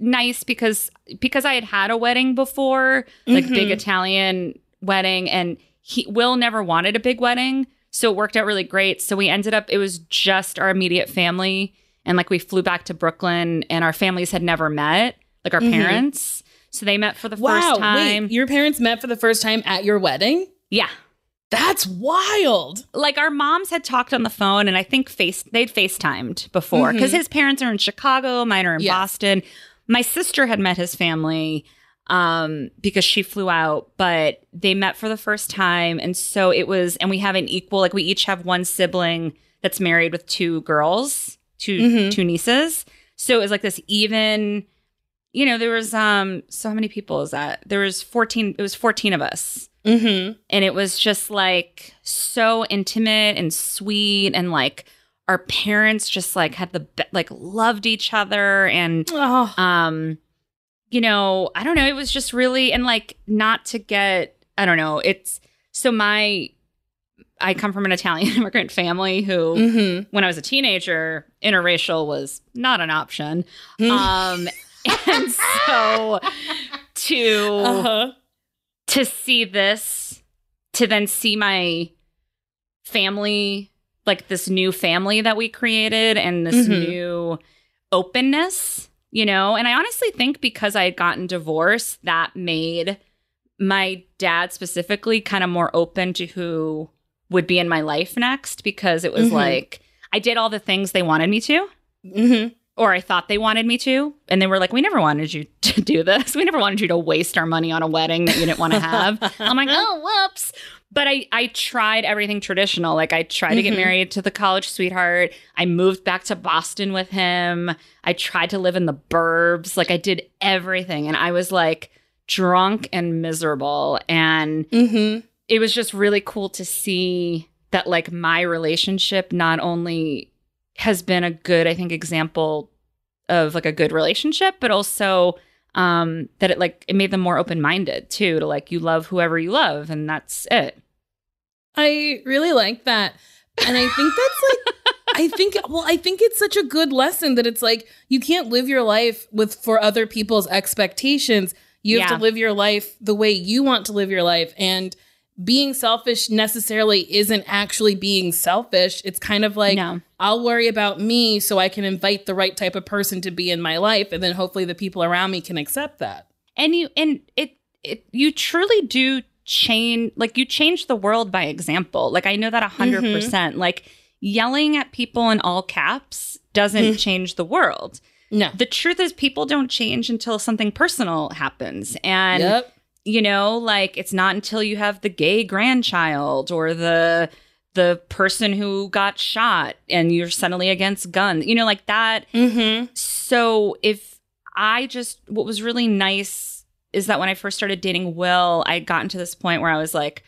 nice because because I had had a wedding before, like big Mhm. Italian wedding and he Will never wanted a big wedding, so it worked out really great. So we ended up it was just our immediate family and like we flew back to Brooklyn and our families had never met, like our Mhm. parents. So they met for the Wow. first time. Wait, your parents met for the first time at your wedding? yeah. That's wild. Like our moms had talked on the phone and I think face they'd FaceTimed before because Mhm. his parents are in Chicago, mine are in Yes. Boston. My sister had met his family um because she flew out, but they met for the first time and so it was and we have an equal like we each have one sibling that's married with two girls, 2 Mhm. two nieces. So it was like this even you know, there was um so how many people is that? There was 14 it was 14 of us Mm-hmm. and it was just like so intimate and sweet and like our parents just like had the be- like loved each other and Oh. um you know i don't know it was just really and like not to get i don't know it's so my i come from an italian immigrant family who Mm-hmm. when i was a teenager interracial was not an option Mm. um and so to Uh-huh. To see this, to then see my family, like this new family that we created and this Mhm. new openness, you know? And I honestly think because I had gotten divorced, that made my dad specifically kind of more open to who would be in my life next because it was Mhm. like I did all the things they wanted me to Mm-hmm. Or I thought they wanted me to. And they were like, we never wanted you to do this. We never wanted you to waste our money on a wedding that you didn't want to have. I'm like, oh, whoops. But I, I tried everything traditional. Like I tried to get Mhm. married to the college sweetheart. I moved back to Boston with him. I tried to live in the burbs. Like I did everything. And I was like drunk and miserable. And Mm-hmm. it was just really cool to see that like my relationship not only has been a good i think example of like a good relationship but also um that it like it made them more open-minded too to like you love whoever you love and that's it I really like that. And I think that's like I think well, I think it's such a good lesson that it's like you can't live your life with for other people's expectations. You have Yeah. to live your life the way you want to live your life. And being selfish necessarily isn't actually being selfish. It's kind of like no I'll worry about me so I can invite the right type of person to be in my life and then hopefully the people around me can accept that. and you and it it you truly do change like you change the world by example like i know that a 100% Mm-hmm. like yelling at people in all caps doesn't Mm. change the world No. the truth is people don't change until something personal happens and yep. You know like it's not until you have the gay grandchild or the the person who got shot and you're suddenly against guns you know like that. Mm-hmm. so if i just what was really nice is that when i first started dating will i had gotten to this point where i was like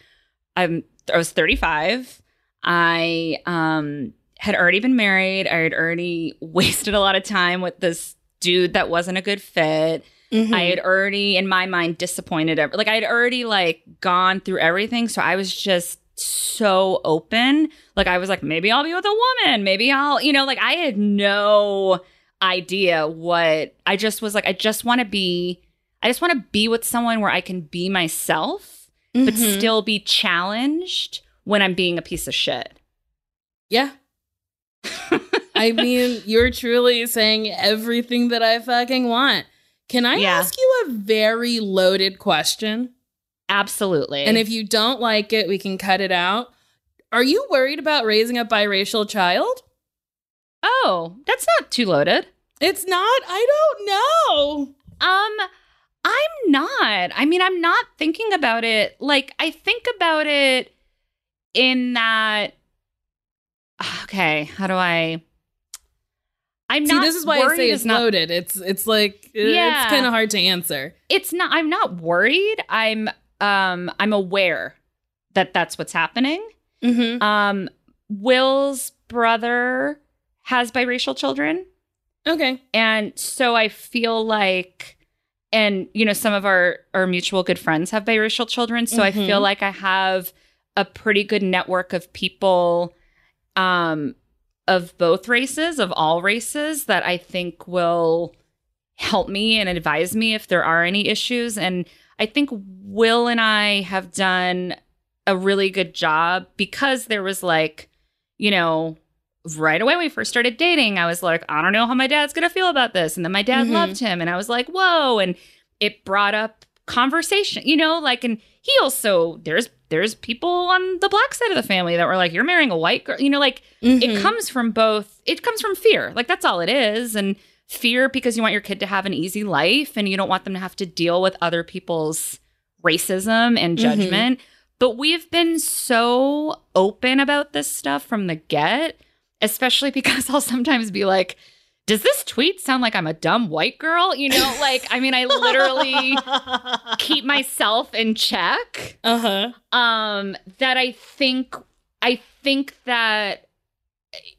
i'm i was 35 i um had already been married. I had already wasted a lot of time with this dude that wasn't a good fit Mm-hmm. I had already, in my mind, disappointed. Every, like I had already like gone through everything, so I was just so open. Like I was like, maybe I'll be with a woman. Maybe I'll, you know, like I had no idea what. I just was like, I just want to be. I just want to be with someone where I can be myself, but Mhm. still be challenged when I'm being a piece of shit. Yeah. I mean, you're truly saying everything that I fucking want. Can I Yeah. ask you a very loaded question? Absolutely. And if you don't like it, we can cut it out. Are you worried about raising a biracial child? oh, that's not too loaded. It's not. I don't know. Um, I'm not. I mean, I'm not thinking about it. Like, I think about it in that. Okay, how do I? I'm See, not. this is why I say it's not. loaded. It's it's like Yeah. it's kind of hard to answer. It's not. I'm not worried. I'm. Um. I'm aware that that's what's happening. Mm-hmm. Um. Will's brother has biracial children. Okay. And so I feel like and you know some of our our mutual good friends have biracial children so I Mhm. feel like I have a pretty good network of people um of both races of all races that I think will help me and advise me if there are any issues and I think Will and I have done a really good job because there was like you know right away when we first started dating, I was like, I don't know how my dad's gonna feel about this. And then my dad Mhm. loved him, and I was like, whoa. And it brought up conversation, you know, like and he also there's there's people on the black side of the family that were like, You're marrying a white girl, you know, like Mhm. it comes from both it comes from fear. Like that's all it is. And fear because you want your kid to have an easy life and you don't want them to have to deal with other people's racism and Mhm. judgment. But we've been so open about this stuff from the get, especially because I'll sometimes be like, does this tweet sound like I'm a dumb white girl? You know, like, I mean, I literally keep myself in check. uh-huh. Um, that I think, I think that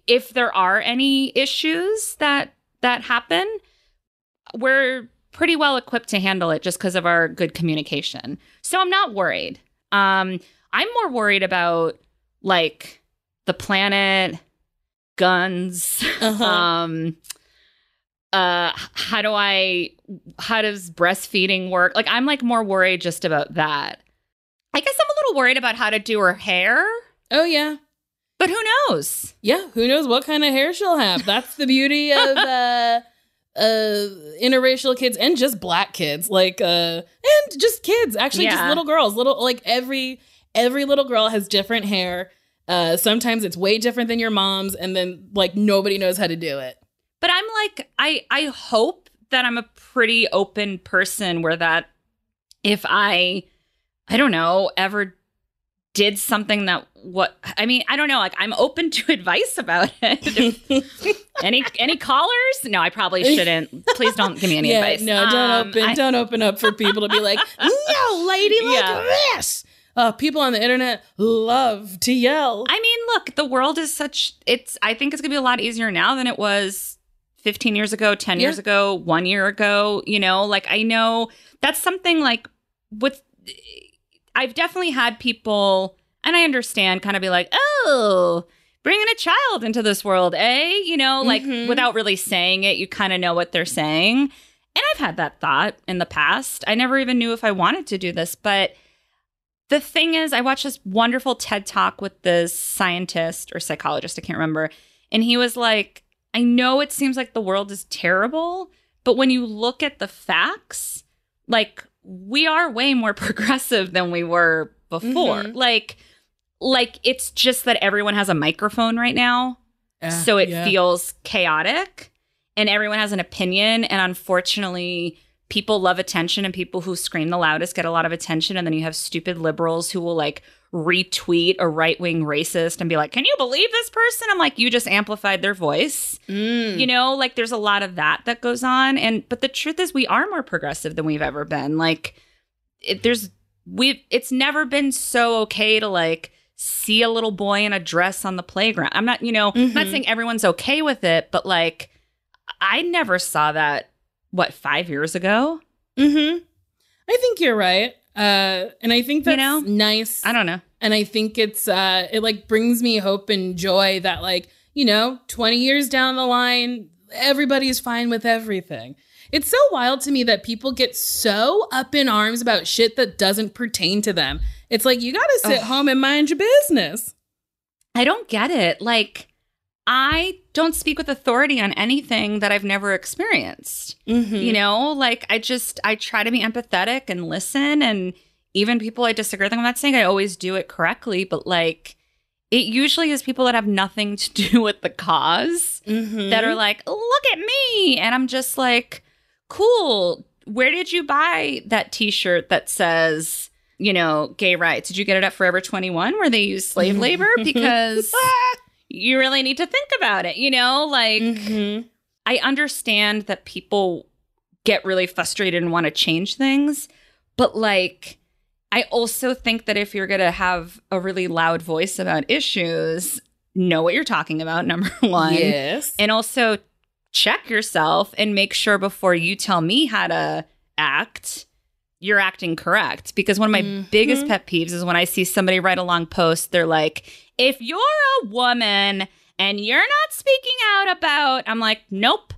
if there are any issues that that happen, we're pretty well equipped to handle it just because of our good communication. So I'm not worried. Um, I'm more worried about like the planet, guns, Uh-huh. um uh how do i how does breastfeeding work like i'm like more worried just about that i guess i'm a little worried about how to do her hair oh yeah. but who knows Yeah, who knows what kind of hair she'll have. That's the beauty of uh uh interracial kids and just black kids. Like uh and just kids, actually just little girls. Little like every every little girl has different hair. Uh sometimes it's way different than your mom's and then like nobody knows how to do it. But i'm like i i hope that i'm a pretty open person where that if i i don't know ever did something that what i mean i don't know like i'm open to advice about it any any callers no i probably shouldn't please don't give me any yeah, advice no, don't Um, open I- don't open up for people to be like, no, lady, look Yeah. at this. Uh, people on the internet love to yell. I mean, look, the world is such it's I think it's going to be a lot easier now than it was 15 years ago, 10 years ago, 1 year ago, you know, like I know that's something like with I've definitely had people and I understand kind of be like, "Oh, bringing a child into this world, eh?" You know, like Mhm. without really saying it, you kind of know what they're saying. And I've had that thought in the past. I never even knew if I wanted to do this, but the thing is, I watched this wonderful TED talk with this scientist or psychologist, I can't remember. And he was like, I know it seems like the world is terrible, but when you look at the facts, like we are way more progressive than we were before. Mhm. Like, like it's just that everyone has a microphone right now so it Yeah. feels chaotic and everyone has an opinion and unfortunately people love attention and people who scream the loudest get a lot of attention and then you have stupid liberals who will like retweet a right-wing racist and be like can you believe this person i'm like you just amplified their voice Mm. you know like there's a lot of that that goes on and but the truth is we are more progressive than we've ever been like it, there's we've it's never been so okay to like see a little boy in a dress on the playground i'm not you know i'm not Mhm. saying everyone's okay with it but like i never saw that what five years ago Mm-hmm. I think you're right. Uh, and I think You that's know? nice. i don't know and I think it's uh it like brings me hope and joy that like, you know, 20 years down the line, everybody's fine with everything. It's so wild to me that people get so up in arms about shit that doesn't pertain to them. It's like you got to sit Ugh. home and mind your business. I don't get it. Like, I don't speak with authority on anything that I've never experienced. Mm-hmm. You know, like I just I try to be empathetic and listen and even people I disagree with, I'm not saying I always do it correctly, but like it usually is people that have nothing to do with the because mm-hmm. that are like, look at me. And I'm just like, cool. Where did you buy that t shirt that says, you know, gay rights? Did you get it at Forever 21 where they use slave labor? Because you really need to think about it, you know? Like, Mhm. I understand that people get really frustrated and want to change things, but like, I also think that if you're going to have a really loud voice about issues, know what you're talking about, number one. Yes. And also check yourself and make sure before you tell me how to act, you're acting correct. Because one of my Mhm. biggest pet peeves is when I see somebody write a long post, they're like, if you're a woman and you're not speaking out about, I'm like, nope,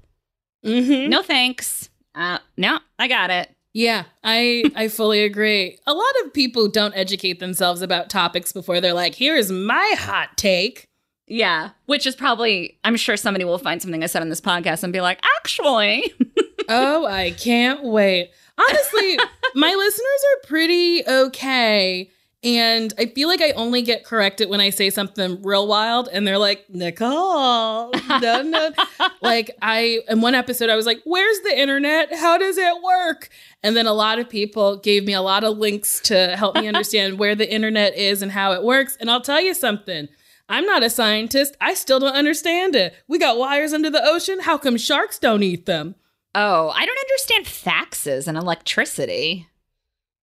mm-hmm. no thanks. Uh, no, I got it. Yeah, I I fully agree. A lot of people don't educate themselves about topics before they're like, "Here's my hot take." Yeah, which is probably, I'm sure somebody will find something I said on this podcast and be like, actually, oh, I can't wait. Honestly, my listeners are pretty okay. And I feel like I only get corrected when I say something real wild, and they're like, Nicole, no, no. like I in one episode, I was like, "Where's the internet? How does it work?" And then a lot of people gave me a lot of links to help me understand where the internet is and how it works. And I'll tell you something. I'm not a scientist. I still don't understand it. We got wires under the ocean. How come sharks don't eat them? Oh, I don't understand faxes and electricity.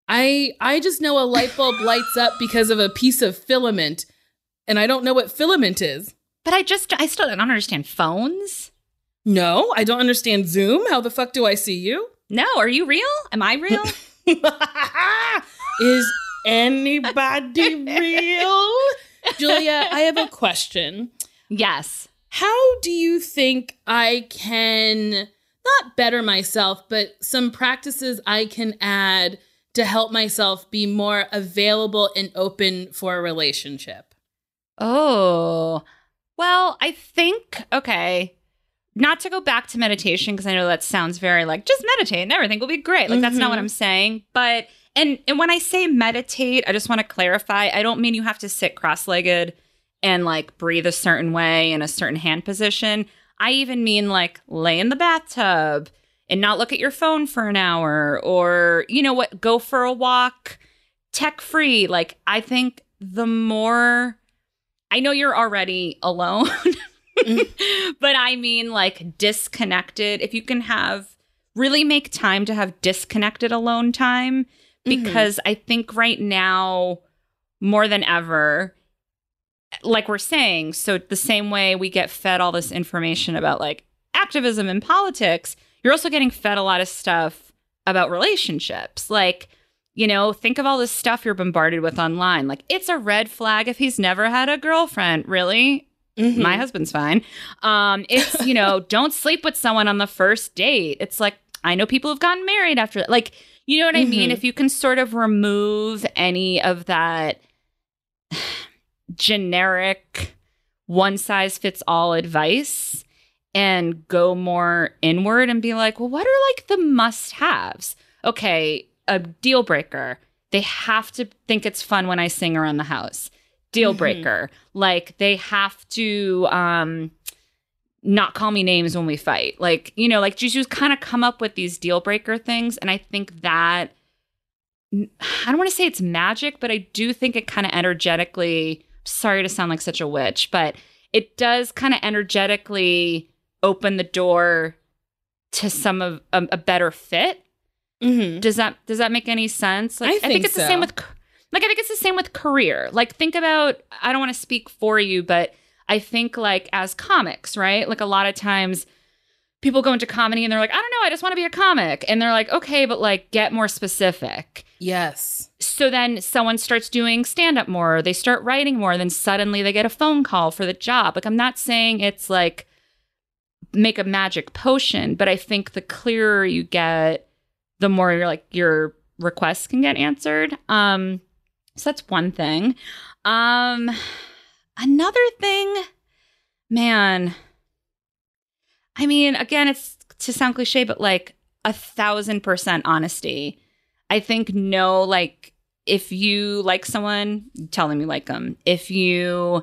I I just know a light bulb lights up because of a piece of filament, and I don't know what filament is. But I just I still don't understand phones. No, I don't understand Zoom. How the fuck do I see you? No, are you real? Am I real? is anybody real? Giulia, I have a question. Yes. How do you think I can not better myself, but some practices I can add to help myself be more available and open for a relationship? Oh, well, I think, okay, not to go back to meditation, because I know that sounds very like just meditate and everything will be great. Like, that's not what Mhm. I'm saying. But, and, and when I say meditate, I just want to clarify I don't mean you have to sit cross legged and like breathe a certain way in a certain hand position. I even mean like lay in the bathtub and not look at your phone for an hour or, you know what, go for a walk tech free. Like, I think the more I know you're already alone, but I mean like disconnected. If you can have really make time to have disconnected alone time, mm-hmm. because I think right now, more than ever, like we're saying, so the same way we get fed all this information about like activism and politics, you're also getting fed a lot of stuff about relationships. Like, you know, think of all this stuff you're bombarded with online. Like, it's a red flag if he's never had a girlfriend. Really? Mhm. My husband's fine. Um, it's, you know, don't sleep with someone on the first date. It's like, I know people have gotten married after that. Like, you know what I mean? Mhm. If you can sort of remove any of that generic one size fits all advice and go more inward and be like, well, what are like the must haves? Okay, a deal breaker. They have to think it's fun when I sing around the house. Deal Mhm. breaker. Like they have to um not call me names when we fight. Like, you know, like just kind of come up with these deal breaker things. And I think that I don't want to say it's magic, but I do think it kind of energetically, sorry to sound like such a witch, but it does kind of energetically open the door to some of a, a better fit. Mhm. Does that does that make any sense? Like I think, think it's the same with like I think it's the same with career. Like think about I don't want to speak for you, but I think like as comics, right? Like a lot of times people go into comedy and they're like, I don't know, I just want to be a comic. And they're like, okay, but like get more specific. Yes. So then someone starts doing stand up more, or they start writing more, then suddenly they get a phone call for the job. Like, I'm not saying it's like make a magic potion, but I think the clearer you get, the more you're like your requests can get answered. Um, so that's one thing. Um, another thing, man, I mean, again, it's to sound cliche, but like a thousand percent honesty. I think no, like if you like someone, tell them you like them. If you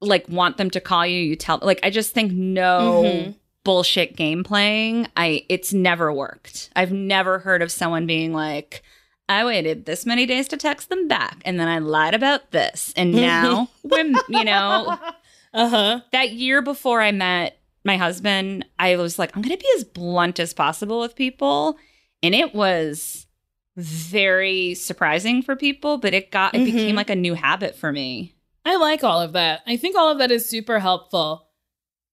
like want them to call you, you tell. Like I just think no Mhm. bullshit game playing. I it's never worked. I've never heard of someone being like. I waited this many days to text them back, and then I lied about this, and now we're, you know, Uh huh. that year before I met my husband, I was like, I'm going to be as blunt as possible with people. And it was very surprising for people, but it got, it Mhm. became like a new habit for me. I like all of that. I think all of that is super helpful.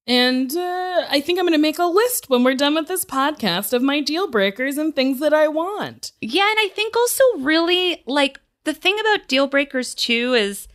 And uh, I think I'm going to make a list when we're done with this podcast of my deal breakers and things that I want. Yeah. And I think also, really, like, the thing about deal breakers too is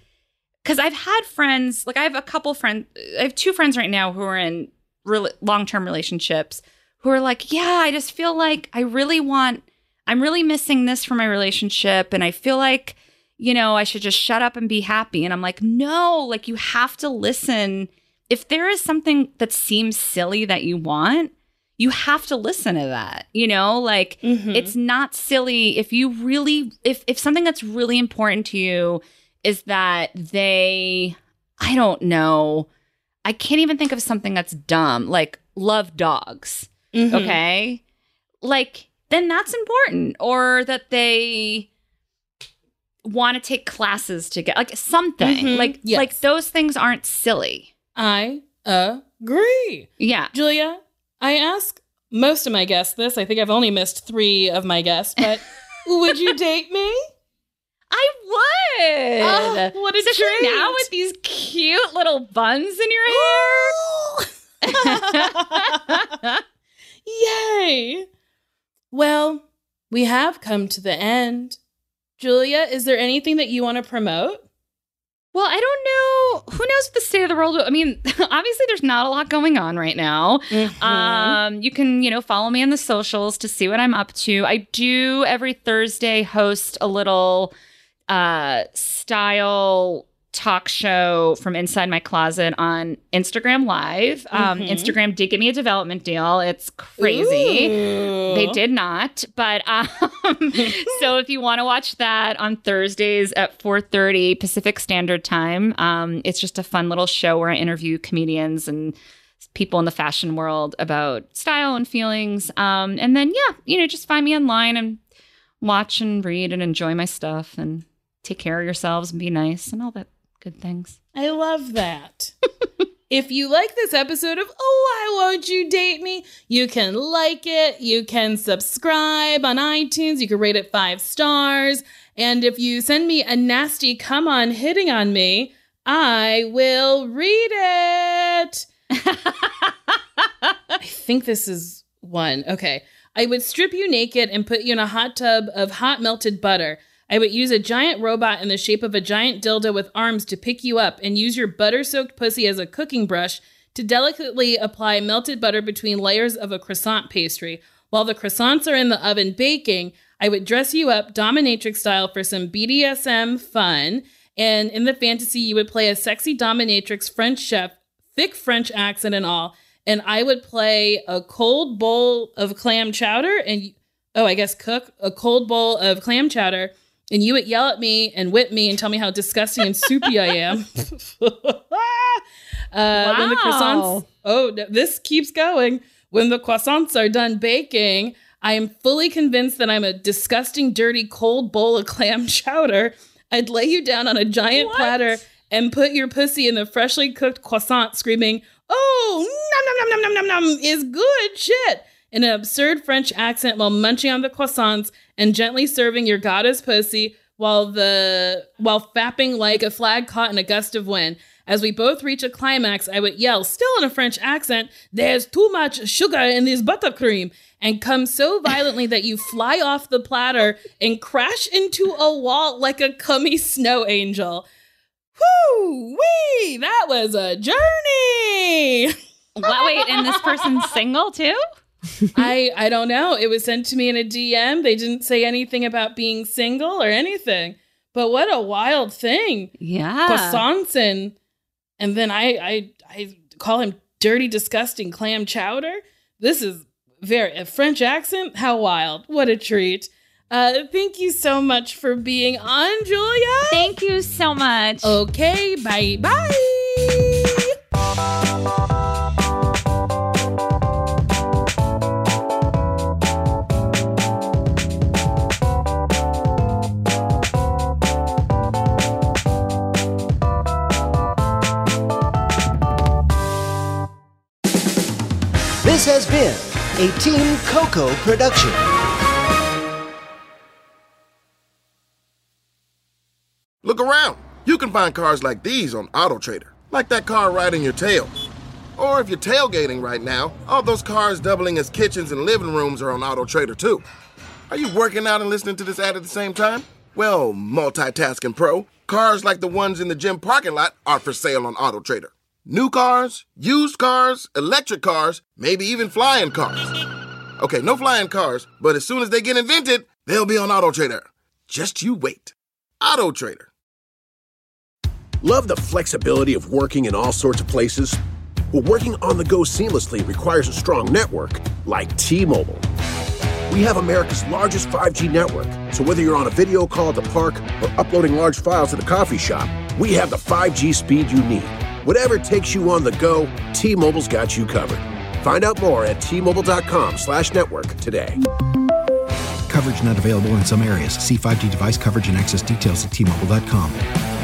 because I've had friends, like, I have a couple friends, I have two friends right now who are in really long term relationships who are like, yeah, I just feel like I really want, I'm really missing this from my relationship. And I feel like, you know, I should just shut up and be happy. And I'm like, no, like, you have to listen. If there is something that seems silly that you want, you have to listen to that. You know, like Mhm. it's not silly if you really if if something that's really important to you is that they I don't know. I can't even think of something that's dumb, like love dogs. Mhm. Okay? Like then that's important or that they want to take classes together. Like something. Mhm. Like Yes. like those things aren't silly. I agree. Yeah. Giulia, I ask most of my guests this. I think I've only missed three of my guests, but would you date me? I would. Oh, what a Especially treat. now with these cute little buns in your hair. Yay! Well, we have come to the end. Giulia, is there anything that you want to promote? Well, I don't know. Who knows what the state of the world? I mean, obviously, there's not a lot going on right now. Mm-hmm. Um, you can, you know, follow me on the socials to see what I'm up to. I do every Thursday host a little uh style talk show from inside my closet on Instagram Live. Um, Mhm. Instagram did give me a development deal. It's crazy. Ooh. They did not, but um, so if you want to watch that on Thursdays at 4:30 Pacific Standard Time, um, it's just a fun little show where I interview comedians and people in the fashion world about style and feelings. Um, and then yeah, you know, just find me online and watch and read and enjoy my stuff and take care of yourselves and be nice and all that good things. I love that. if you like this episode of Oh, Why Won't You Date Me? You can like it. You can subscribe on iTunes. You can rate it five stars. And if you send me a nasty come on hitting on me, I will read it. I think this is one. Okay. I would strip you naked and put you in a hot tub of hot melted butter. I would use a giant robot in the shape of a giant dildo with arms to pick you up and use your butter soaked pussy as a cooking brush to delicately apply melted butter between layers of a croissant pastry. While the croissants are in the oven baking, I would dress you up dominatrix style for some BDSM fun. And in the fantasy, you would play a sexy dominatrix French chef, thick French accent and all. And I would play a cold bowl of clam chowder and, oh, I guess cook a cold bowl of clam chowder and you would yell at me and whip me and tell me how disgusting and soupy I am. uh, When the croissants, Wow. oh, this keeps going. When the croissants are done baking, I am fully convinced that I'm a disgusting, dirty, cold bowl of clam chowder. I'd lay you down on a giant What? platter and put your pussy in the freshly cooked croissant, screaming, "Oh, nom nom nom nom nom nom nom is good shit!" In an absurd French accent while munching on the croissants and gently serving your goddess pussy while the while fapping like a flag caught in a gust of wind. As we both reach a climax, I would yell, still in a French accent, "There's too much sugar in this buttercream!" and come so violently that you fly off the platter and crash into a wall like a cummy snow angel. Whoo wee! That was a journey. Wait, and this person's single too? I I don't know. It was sent to me in a DM. They didn't say anything about being single or anything. But what a wild thing. Yeah. Croissants and and then I I I call him dirty, disgusting clam chowder. This is very a French accent. How wild! What a treat. Uh, thank you so much for being on, Giulia. Thank you so much. Okay, bye bye. This has been a Team Coco production. Look around. You can find cars like these on AutoTrader, like that car riding your tail. Or if you're tailgating right now, all those cars doubling as kitchens and living rooms are on AutoTrader too. Are you working out and listening to this ad at the same time? Well, multitasking pro, cars like the ones in the gym parking lot are for sale on AutoTrader. New cars, used cars, electric cars, maybe even flying cars. Okay, no flying cars, but as soon as they get invented, they'll be on Auto Trader. Just you wait. Auto Trader. Love the flexibility of working in all sorts of places? Well, working on the go seamlessly requires a strong network like T Mobile. We have America's largest 5G network, so whether you're on a video call at the park or uploading large files at the coffee shop, we have the 5G speed you need. Whatever takes you on the go, T-Mobile's got you covered. Find out more at T-Mobile.com slash network today. Coverage not available in some areas. See 5G device coverage and access details at T-Mobile.com.